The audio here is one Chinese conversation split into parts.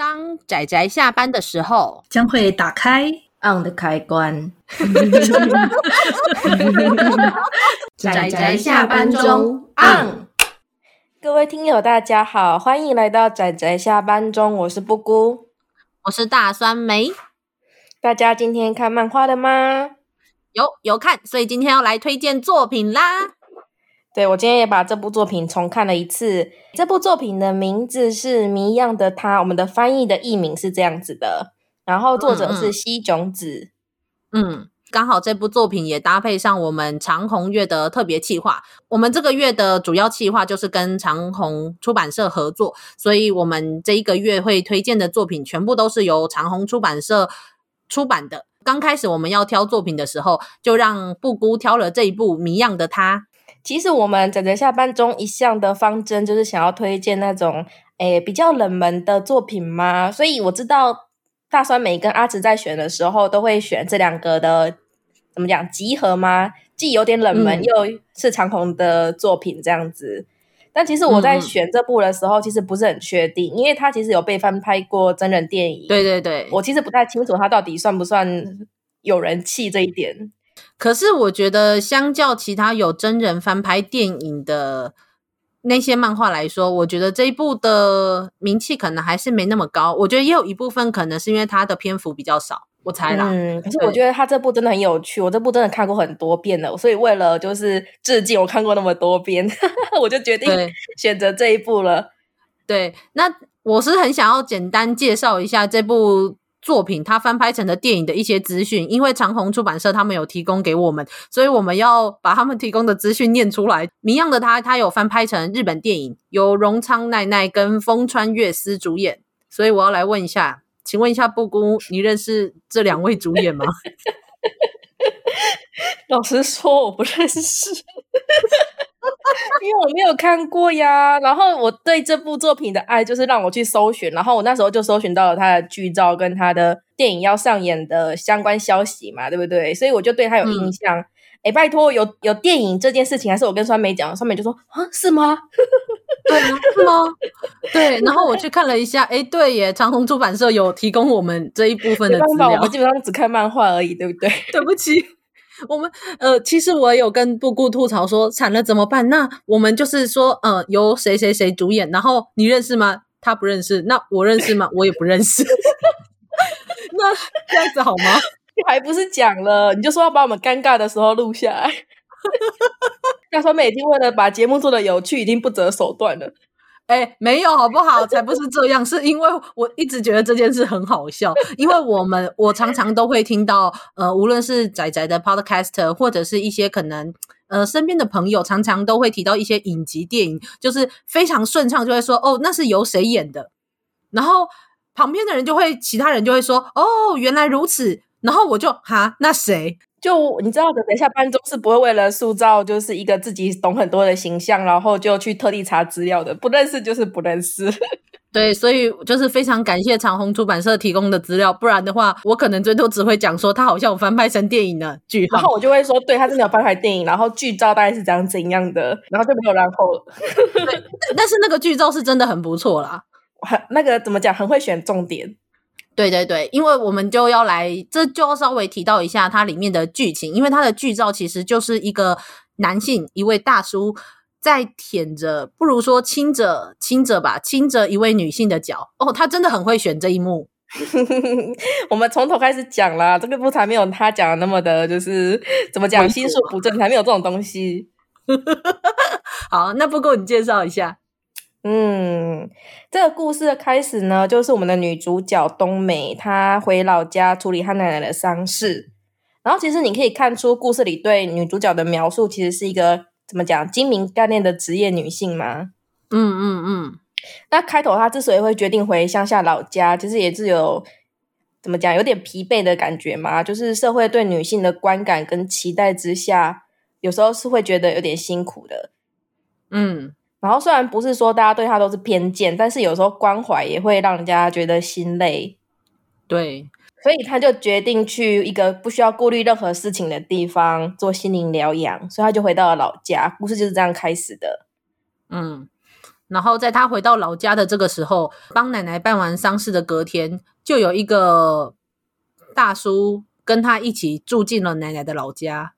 当仔仔下班的时候，将会打开 on 的开关。仔仔下班中 on。各位听友，大家好，欢迎来到仔仔下班中，我是布姑，我是大酸梅。大家今天看漫画了吗？有有看，所以今天要来推荐作品啦。对，我今天也把这部作品重看了一次。这部作品的名字是《谜样的他》，我们的翻译的译名是这样子的。然后作者是西炯子。嗯，嗯，刚好这部作品也搭配上我们长虹月的特别企划。我们这个月的主要企划就是跟长虹出版社合作，所以我们这一个月会推荐的作品全部都是由长虹出版社出版的。刚开始我们要挑作品的时候，就让布姑挑了这一部《谜样的他》。其实我们宅宅下班中一向的方针就是想要推荐那种诶比较冷门的作品嘛，所以我知道大酸梅跟阿直在选的时候都会选这两个的怎么讲集合吗？既有点冷门，又是长虹的作品这样子。嗯、但其实我在选这部的时候，其实不是很确定，因为它其实有被翻拍过真人电影。对对对，我其实不太清楚它到底算不算有人气这一点。可是我觉得，相较其他有真人翻拍电影的那些漫画来说，我觉得这一部的名气可能还是没那么高。我觉得也有一部分可能是因为它的篇幅比较少，我猜啦。嗯，可是我觉得他这部真的很有趣，我这部真的看过很多遍了，所以为了就是致敬，我看过那么多遍，我就决定 选择这一部了。对，那我是很想要简单介绍一下这部。作品它翻拍成的电影的一些资讯，因为长虹出版社他们有提供给我们，所以我们要把他们提供的资讯念出来。谜样的他，他有翻拍成日本电影，由荣仓奈奈跟风川月司主演。所以我要来问一下，请问一下布姑，你认识这两位主演吗？老实说，我不认识。因为我没有看过呀，然后我对这部作品的爱就是让我去搜寻，然后我那时候就搜寻到了他的剧照跟他的电影要上演的相关消息嘛，对不对？所以我就对他有印象。哎、嗯，拜托，有有电影这件事情，还是我跟酸梅讲，酸梅就说啊，是吗？对吗，是吗？对，然后我去看了一下，哎，对耶，长虹出版社有提供我们这一部分的资料，我们基本上只看漫画而已，对不对？对不起。我们呃，其实我有跟布姑吐槽说，惨了怎么办？那我们就是说，呃，由谁谁谁主演，然后你认识吗？他不认识。那我认识吗？我也不认识。那这样子好吗？你 还不是讲了？你就说要把我们尴尬的时候录下来。要说每天为了把节目做的有趣，已经不择手段了。哎、没有好不好？才不是这样，是因为我一直觉得这件事很好笑，因为我们我常常都会听到，呃，无论是仔仔的 podcaster，或者是一些可能呃身边的朋友，常常都会提到一些影集电影，就是非常顺畅，就会说哦，那是由谁演的，然后旁边的人就会，其他人就会说哦，原来如此，然后我就哈，那谁？就你知道的，等一下班中是不会为了塑造就是一个自己懂很多的形象，然后就去特地查资料的。不认识就是不认识。对，所以就是非常感谢长虹出版社提供的资料，不然的话，我可能最多只会讲说他好像有翻拍成电影呢。句号，然后我就会说，对，他真的有翻拍电影，然后剧照大概是怎样怎样的，然后就没有然后了。对，但是那个剧照是真的很不错啦，很那个怎么讲，很会选重点。对对对，因为我们就要来，这就要稍微提到一下它里面的剧情，因为它的剧照其实就是一个男性，一位大叔在舔着，不如说亲着亲着吧，亲着一位女性的脚。哦，他真的很会选这一幕。我们从头开始讲啦，这个部才没有他讲的那么的，就是怎么讲心术不正，才没有这种东西。好，那不够你介绍一下。嗯，这个故事的开始呢，就是我们的女主角冬美，她回老家处理她奶奶的丧事。然后，其实你可以看出故事里对女主角的描述，其实是一个怎么讲精明干练的职业女性嘛。嗯嗯嗯。那开头她之所以会决定回乡下老家，其实也是有怎么讲有点疲惫的感觉嘛。就是社会对女性的观感跟期待之下，有时候是会觉得有点辛苦的。嗯。然后虽然不是说大家对他都是偏见，但是有时候关怀也会让人家觉得心累。对，所以他就决定去一个不需要顾虑任何事情的地方做心灵疗养，所以他就回到了老家。故事就是这样开始的。嗯，然后在他回到老家的这个时候，帮奶奶办完丧事的隔天，就有一个大叔跟他一起住进了奶奶的老家。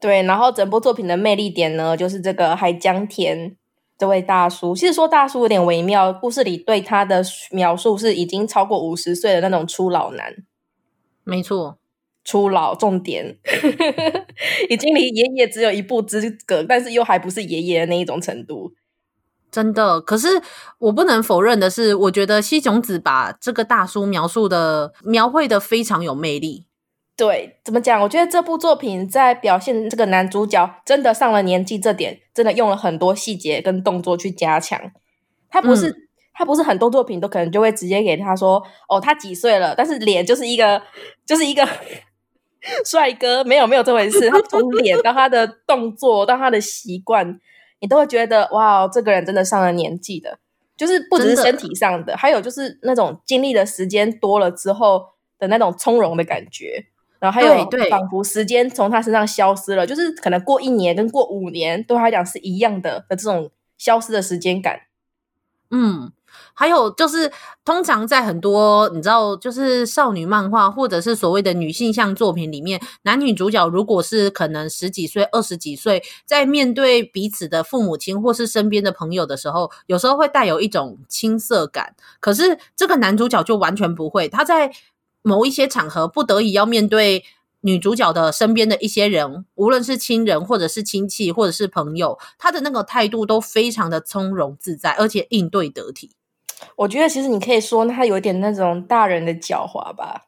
对，然后整部作品的魅力点呢，就是这个海江田这位大叔。其实说大叔有点微妙，故事里对他的描述是已经超过五十岁的那种初老男。没错，初老重点，已经离爷爷只有一步之隔，但是又还不是爷爷的那一种程度。真的，可是我不能否认的是，我觉得西冢子把这个大叔描述的描绘的非常有魅力。对，怎么讲？我觉得这部作品在表现这个男主角真的上了年纪这点，真的用了很多细节跟动作去加强。他不是、嗯、他不是很多作品都可能就会直接给他说，哦，他几岁了？但是脸就是一个就是一个 帅哥，没有没有这回事。他从脸到他的动作到他的习惯。你都会觉得哇，这个人真的上了年纪的，就是不只是身体上的，的还有就是那种经历的时间多了之后的那种从容的感觉，然后还有仿佛时间从他身上消失了，就是可能过一年跟过五年对他来讲是一样的的这种消失的时间感，嗯。还有就是，通常在很多你知道，就是少女漫画或者是所谓的女性向作品里面，男女主角如果是可能十几岁、二十几岁，在面对彼此的父母亲或是身边的朋友的时候，有时候会带有一种青涩感。可是这个男主角就完全不会，他在某一些场合不得已要面对女主角的身边的一些人，无论是亲人或者是亲戚或者是朋友，他的那个态度都非常的从容自在，而且应对得体。我觉得其实你可以说他有点那种大人的狡猾吧。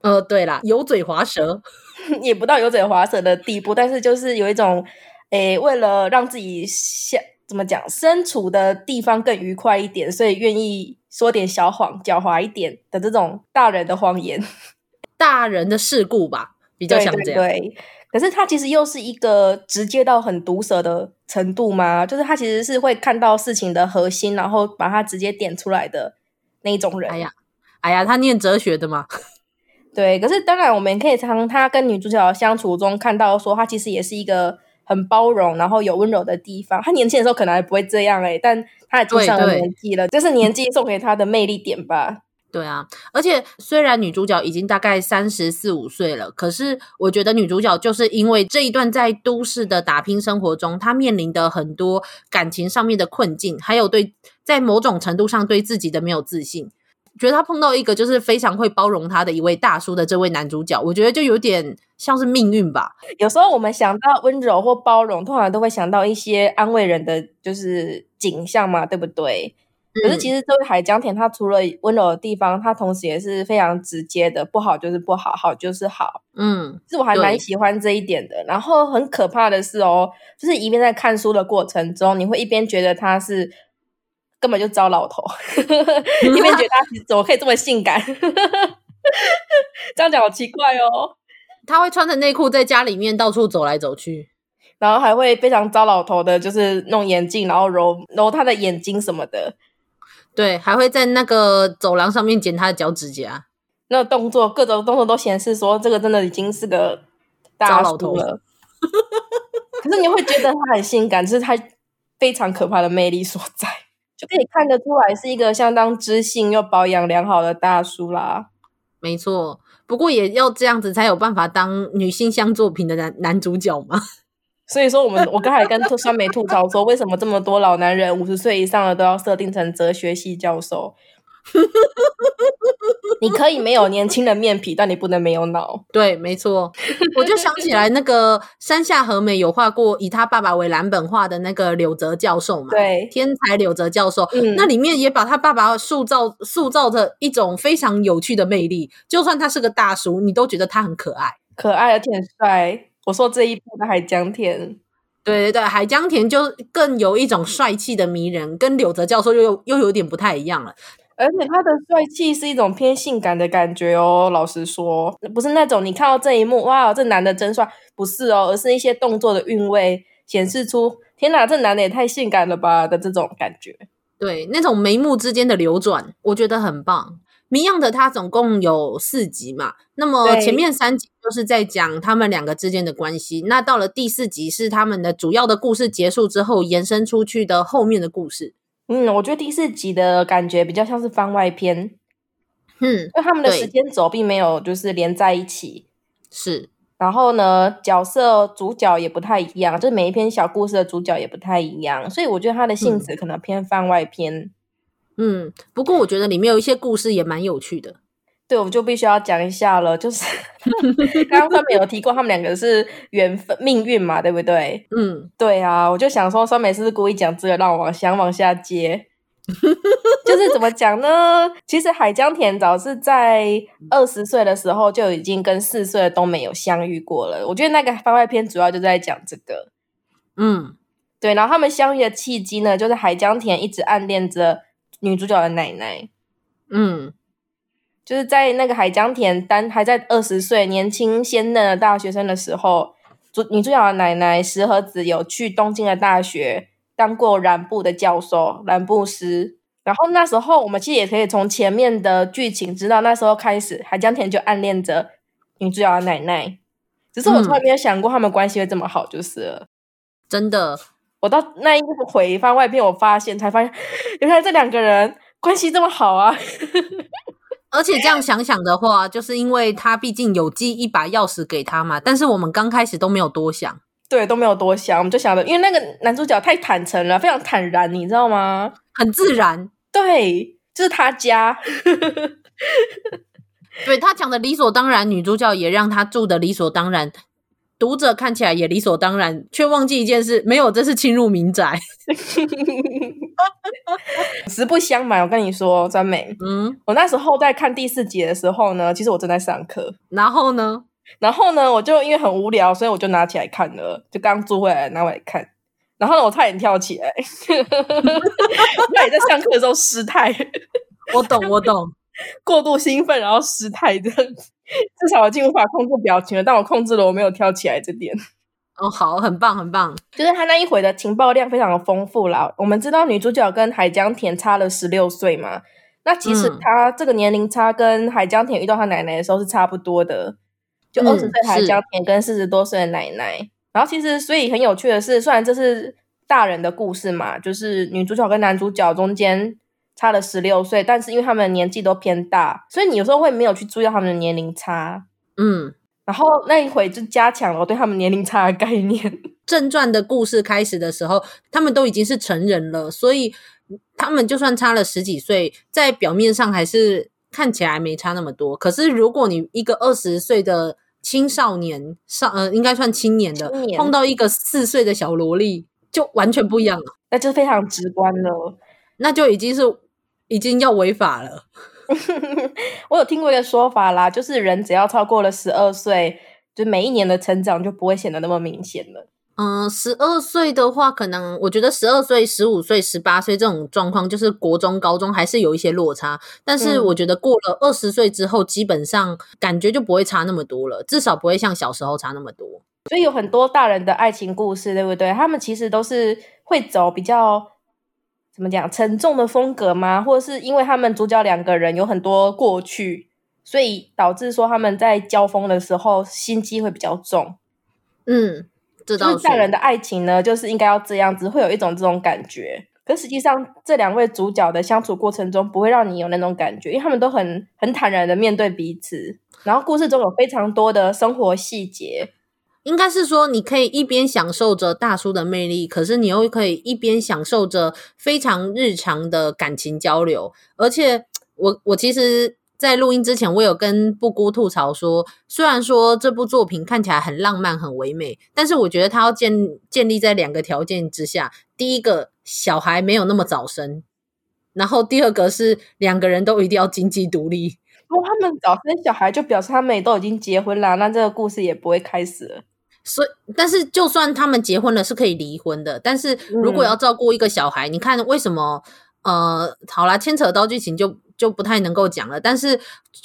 呃，对啦，油嘴滑舌，也不到油嘴滑舌的地步，但是就是有一种，诶，为了让自己像怎么讲，身处的地方更愉快一点，所以愿意说点小谎，狡猾一点的这种大人的谎言，大人的事故吧，比较像这样。对，对，对。可是他其实又是一个直接到很毒舌的程度吗？就是他其实是会看到事情的核心，然后把它直接点出来的那种人。哎呀，哎呀，他念哲学的嘛。对，可是当然我们可以从他跟女主角的相处中看到，说他其实也是一个很包容，然后有温柔的地方。他年轻的时候可能还不会这样哎、欸，但他已经上了年纪了，这是年纪送给他的魅力点吧。对啊，而且虽然女主角已经大概三十四五岁了，可是我觉得女主角就是因为这一段在都市的打拼生活中，她面临的很多感情上面的困境，还有对在某种程度上对自己的没有自信，觉得她碰到一个就是非常会包容她的一位大叔的这位男主角，我觉得就有点像是命运吧。有时候我们想到温柔或包容，通常都会想到一些安慰人的就是景象嘛，对不对？可是其实这位海江田，他除了温柔的地方，他同时也是非常直接的，不好就是不好，好就是好。嗯，其实我还蛮喜欢这一点的。然后很可怕的是哦，就是一边在看书的过程中，你会一边觉得他是根本就糟老头，一边觉得他怎么可以这么性感？这样讲好奇怪哦。他会穿着内裤在家里面到处走来走去，然后还会非常糟老头的，就是弄眼镜，然后揉揉他的眼睛什么的。对，还会在那个走廊上面剪他的脚趾甲，那个动作，各种动作都显示说这个真的已经是个大老头了。可是你会觉得他很性感，这是他非常可怕的魅力所在，就可以看得出来是一个相当知性又保养良好的大叔啦。没错，不过也要这样子才有办法当女性向作品的男男主角嘛。所以说，我们我刚才跟酸梅吐槽说，为什么这么多老男人五十岁以上的都要设定成哲学系教授？你可以没有年轻的面皮，但你不能没有脑。对，没错。我就想起来，那个山下和美有画过以他爸爸为蓝本画的那个柳泽教授嘛？对，天才柳泽教授。嗯，那里面也把他爸爸塑造塑造着一种非常有趣的魅力。就算他是个大叔，你都觉得他很可爱，可爱而且很帅。我说这一部的海江田，对对对，海江田就更有一种帅气的迷人，跟柳泽教授又又有点不太一样了。而且他的帅气是一种偏性感的感觉哦。老实说，不是那种你看到这一幕，哇，这男的真帅，不是哦，而是一些动作的韵味显示出，天哪，这男的也太性感了吧的这种感觉。对，那种眉目之间的流转，我觉得很棒。谜样的他总共有四集嘛，那么前面三集都是在讲他们两个之间的关系，那到了第四集是他们的主要的故事结束之后延伸出去的后面的故事。嗯，我觉得第四集的感觉比较像是番外篇。嗯，因为他们的时间轴并没有就是连在一起。是。然后呢，角色主角也不太一样，就是每一篇小故事的主角也不太一样，所以我觉得它的性质可能偏番外篇。嗯，不过我觉得里面有一些故事也蛮有趣的。对，我就必须要讲一下了，就是 刚刚酸梅有提过，他们两个是缘分命运嘛，对不对？嗯，对啊，我就想说，酸梅是不是故意讲这个，让我往想往下接。就是怎么讲呢？其实海江田早是在二十岁的时候就已经跟四岁的冬美有相遇过了。我觉得那个番外篇主要就在讲这个。嗯，对。然后他们相遇的契机呢，就是海江田一直暗恋着女主角的奶奶。嗯，就是在那个海江田当还在二十岁年轻鲜嫩的大学生的时候，主女主角的奶奶石和子有去东京的大学。当过染布的教授，染布师。然后那时候，我们其实也可以从前面的剧情知道，那时候开始，海江田就暗恋着女主角的奶奶。只是我从来没有想过他们关系会这么好，就是了。嗯、真的，我到那一回翻外片，我发现才发现，原来这两个人关系这么好啊！而且这样想想的话，就是因为他毕竟有寄一把钥匙给他嘛。但是我们刚开始都没有多想。对，都没有多想，我们就想着，因为那个男主角太坦诚了，非常坦然，你知道吗？很自然。对，这、就是他家。对，他讲的理所当然，女主角也让他住的理所当然，读者看起来也理所当然，却忘记一件事，没有，这是侵入民宅。实不相瞒，我跟你说，酸梅，嗯，我那时候在看第四集的时候呢，其实我正在上课，然后呢？然后呢，我就因为很无聊，所以我就拿起来看了，就刚租回来拿回来看。然后呢，我差点跳起来，那你在上课的时候失态。我懂，我懂，过度兴奋然后失态这样子。至少我已经无法控制表情了，但我控制了，我没有跳起来这点。哦，好，很棒，很棒。就是他那一回的情报量非常的丰富啦。我们知道女主角跟海江田差了十六岁嘛，那其实他这个年龄差跟海江田遇到他奶奶的时候是差不多的。就二十岁海江田跟四十多岁的奶奶，嗯、然后其实所以很有趣的是，虽然这是大人的故事嘛，就是女主角跟男主角中间差了十六岁，但是因为他们的年纪都偏大，所以你有时候会没有去注意到他们的年龄差。嗯，然后那一回就加强了我对他们年龄差的概念。正传的故事开始的时候，他们都已经是成人了，所以他们就算差了十几岁，在表面上还是。看起来没差那么多，可是如果你一个二十岁的青少年上，呃，应该算青年的，年碰到一个四岁的小萝莉，就完全不一样了，那就非常直观了，那就已经是已经要违法了。我有听过一个说法啦，就是人只要超过了十二岁，就每一年的成长就不会显得那么明显了。嗯，十二岁的话，可能我觉得十二岁、十五岁、十八岁这种状况，就是国中、高中还是有一些落差。但是我觉得过了二十岁之后，基本上感觉就不会差那么多了，至少不会像小时候差那么多。所以有很多大人的爱情故事，对不对？他们其实都是会走比较怎么讲沉重的风格吗？或者是因为他们主角两个人有很多过去，所以导致说他们在交锋的时候心机会比较重。嗯。就是大人的爱情呢，就是应该要这样子，会有一种这种感觉。可实际上，这两位主角的相处过程中，不会让你有那种感觉，因为他们都很很坦然的面对彼此。然后故事中有非常多的生活细节，应该是说，你可以一边享受着大叔的魅力，可是你又可以一边享受着非常日常的感情交流。而且我，我其实。在录音之前，我有跟布姑吐槽说，虽然说这部作品看起来很浪漫、很唯美，但是我觉得它要建建立在两个条件之下：第一个，小孩没有那么早生；然后第二个是两个人都一定要经济独立。如果他们早生小孩，就表示他们也都已经结婚了，那这个故事也不会开始了。所以，但是就算他们结婚了，是可以离婚的。但是如果要照顾一个小孩，嗯、你看为什么？呃，好啦，牵扯到剧情就。就不太能够讲了，但是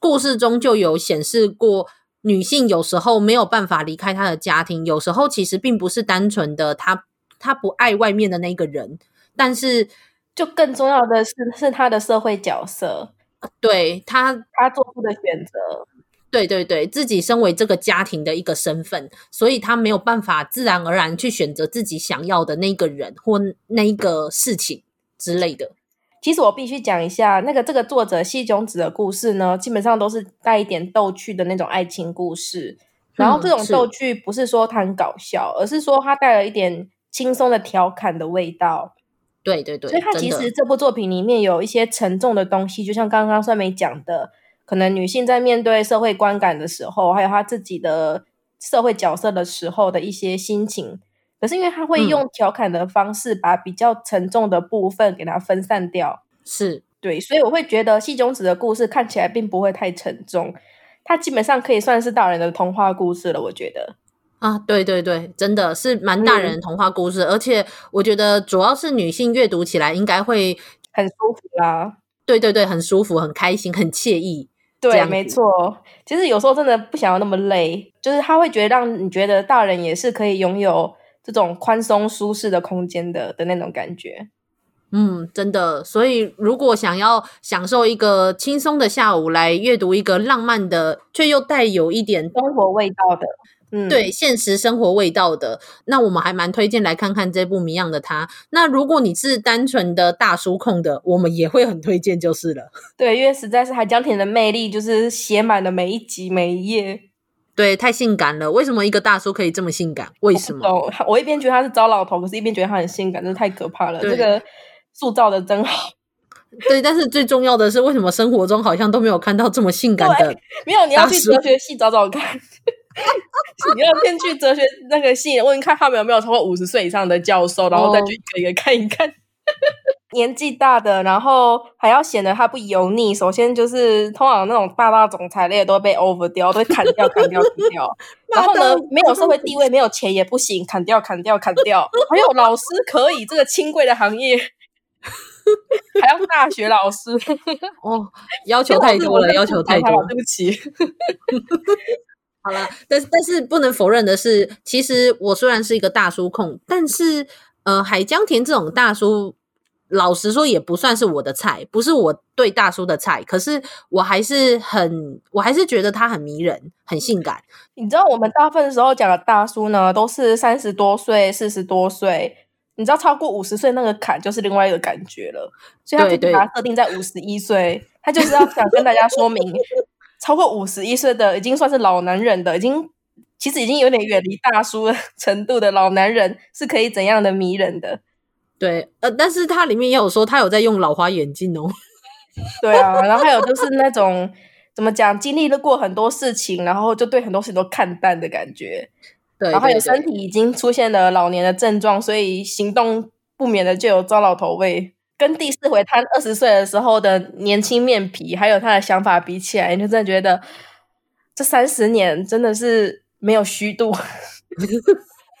故事中就有显示过，女性有时候没有办法离开她的家庭，有时候其实并不是单纯的她她不爱外面的那个人，但是就更重要的是是她的社会角色，对他他做出的选择，对对对，自己身为这个家庭的一个身份，所以他没有办法自然而然去选择自己想要的那个人或那一个事情。之类的。其实我必须讲一下，那个这个作者细炯子的故事呢，基本上都是带一点逗趣的那种爱情故事。然后这种逗趣不是说他很搞笑，嗯、而是说他带了一点轻松的调侃的味道。对对对，所以他其实这部作品里面有一些沉重的东西，就像刚刚酸梅讲的，可能女性在面对社会观感的时候，还有她自己的社会角色的时候的一些心情。可是因为他会用调侃的方式把比较沉重的部分给它分散掉，是对，所以我会觉得戏中子的故事看起来并不会太沉重，它基本上可以算是大人的童话故事了。我觉得啊，对对对，真的是蛮大人的童话故事，嗯、而且我觉得主要是女性阅读起来应该会很舒服啦。对对对，很舒服，很开心，很惬意。对，没错。其实有时候真的不想要那么累，就是他会觉得让你觉得大人也是可以拥有。这种宽松舒适的空间的的那种感觉，嗯，真的。所以，如果想要享受一个轻松的下午，来阅读一个浪漫的，却又带有一点生活味道的，嗯，对，现实生活味道的，那我们还蛮推荐来看看这部《谜样的他》。那如果你是单纯的大叔控的，我们也会很推荐，就是了。对，因为实在是海江田的魅力，就是写满了每一集每一页。对，太性感了。为什么一个大叔可以这么性感？为什么？我，我一边觉得他是糟老头，可是一边觉得他很性感，真的太可怕了。这个塑造的真好。对，但是最重要的是，为什么生活中好像都没有看到这么性感的？没有，你要去哲学系找找看。你要先去哲学那个系问看他们有没有超过五十岁以上的教授，然后再去一个一个看一看。年纪大的，然后还要显得他不油腻。首先就是通常那种霸道总裁类的都会被 over 掉，都会砍掉、砍掉、砍掉。然后呢，没有社会地位、没有钱也不行，砍掉、砍掉、砍掉。还有老师可以这个清贵的行业，还要大学老师哦，要求太多了，要求太多了。对不起。好了，但是但是不能否认的是，其实我虽然是一个大叔控，但是呃，海江田这种大叔。老实说，也不算是我的菜，不是我对大叔的菜。可是我还是很，我还是觉得他很迷人，很性感。你知道，我们大部分时候讲的大叔呢，都是三十多岁、四十多岁。你知道，超过五十岁那个坎就是另外一个感觉了。所以他就把它设定在五十一岁，他就是要想跟大家说明，超过五十一岁的已经算是老男人的，已经其实已经有点远离大叔程度的老男人，是可以怎样的迷人的。对，呃，但是他里面也有说他有在用老花眼镜哦。对啊，然后还有就是那种怎么讲，经历了过很多事情，然后就对很多事情都看淡的感觉。对，然后还有身体已经出现了老年的症状，所以行动不免的就有糟老头味。跟第四回他二十岁的时候的年轻面皮，还有他的想法比起来，你就真的觉得这三十年真的是没有虚度。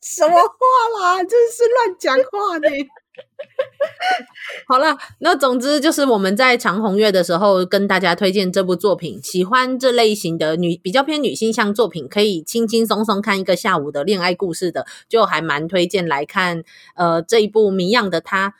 什么话啦？真是乱讲话呢！好了，那总之就是我们在长虹月的时候跟大家推荐这部作品，喜欢这类型的女比较偏女性向作品，可以轻轻松松看一个下午的恋爱故事的，就还蛮推荐来看。呃，这一部《谜样的他》，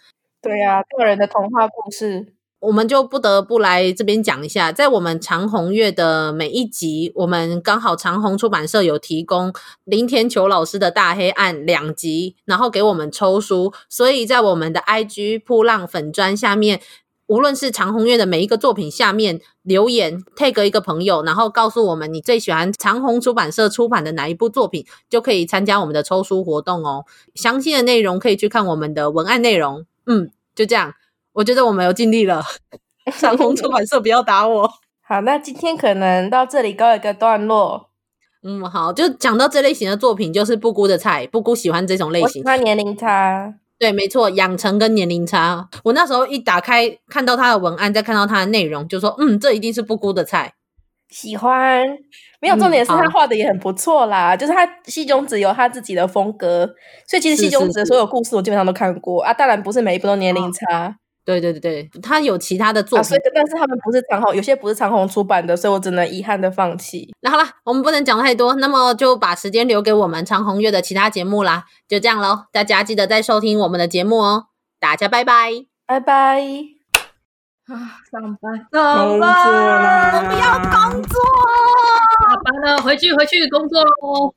对啊，个人的童话故事。我们就不得不来这边讲一下，在我们长虹月的每一集，我们刚好长虹出版社有提供林天球老师的大黑暗两集，然后给我们抽书，所以在我们的 IG 铺浪粉专下面，无论是长虹月的每一个作品下面留言 take 一个朋友，然后告诉我们你最喜欢长虹出版社出版的哪一部作品，就可以参加我们的抽书活动哦。详细的内容可以去看我们的文案内容。嗯，就这样。我觉得我们有尽力了，长虹出版社不要打我。好，那今天可能到这里告一个段落。嗯，好，就讲到这类型的作品，就是布谷的菜，布谷喜欢这种类型。我喜欢年龄差，对，没错，养成跟年龄差。我那时候一打开看到他的文案，再看到他的内容，就说，嗯，这一定是布谷的菜。喜欢，没有重点是他画的也很不错啦，嗯、就是他细中子有他自己的风格，所以其实细中子的所有故事我基本上都看过啊，当然不是每一部都年龄差。哦对对对对，他有其他的作品，啊、所以但是他们不是长虹，有些不是长虹出版的，所以我只能遗憾的放弃。那好了，我们不能讲太多，那么就把时间留给我们长虹月的其他节目啦。就这样喽，大家记得再收听我们的节目哦。大家拜拜，拜拜。啊，上班，上班，我不要工作，下班了，回去回去工作喽。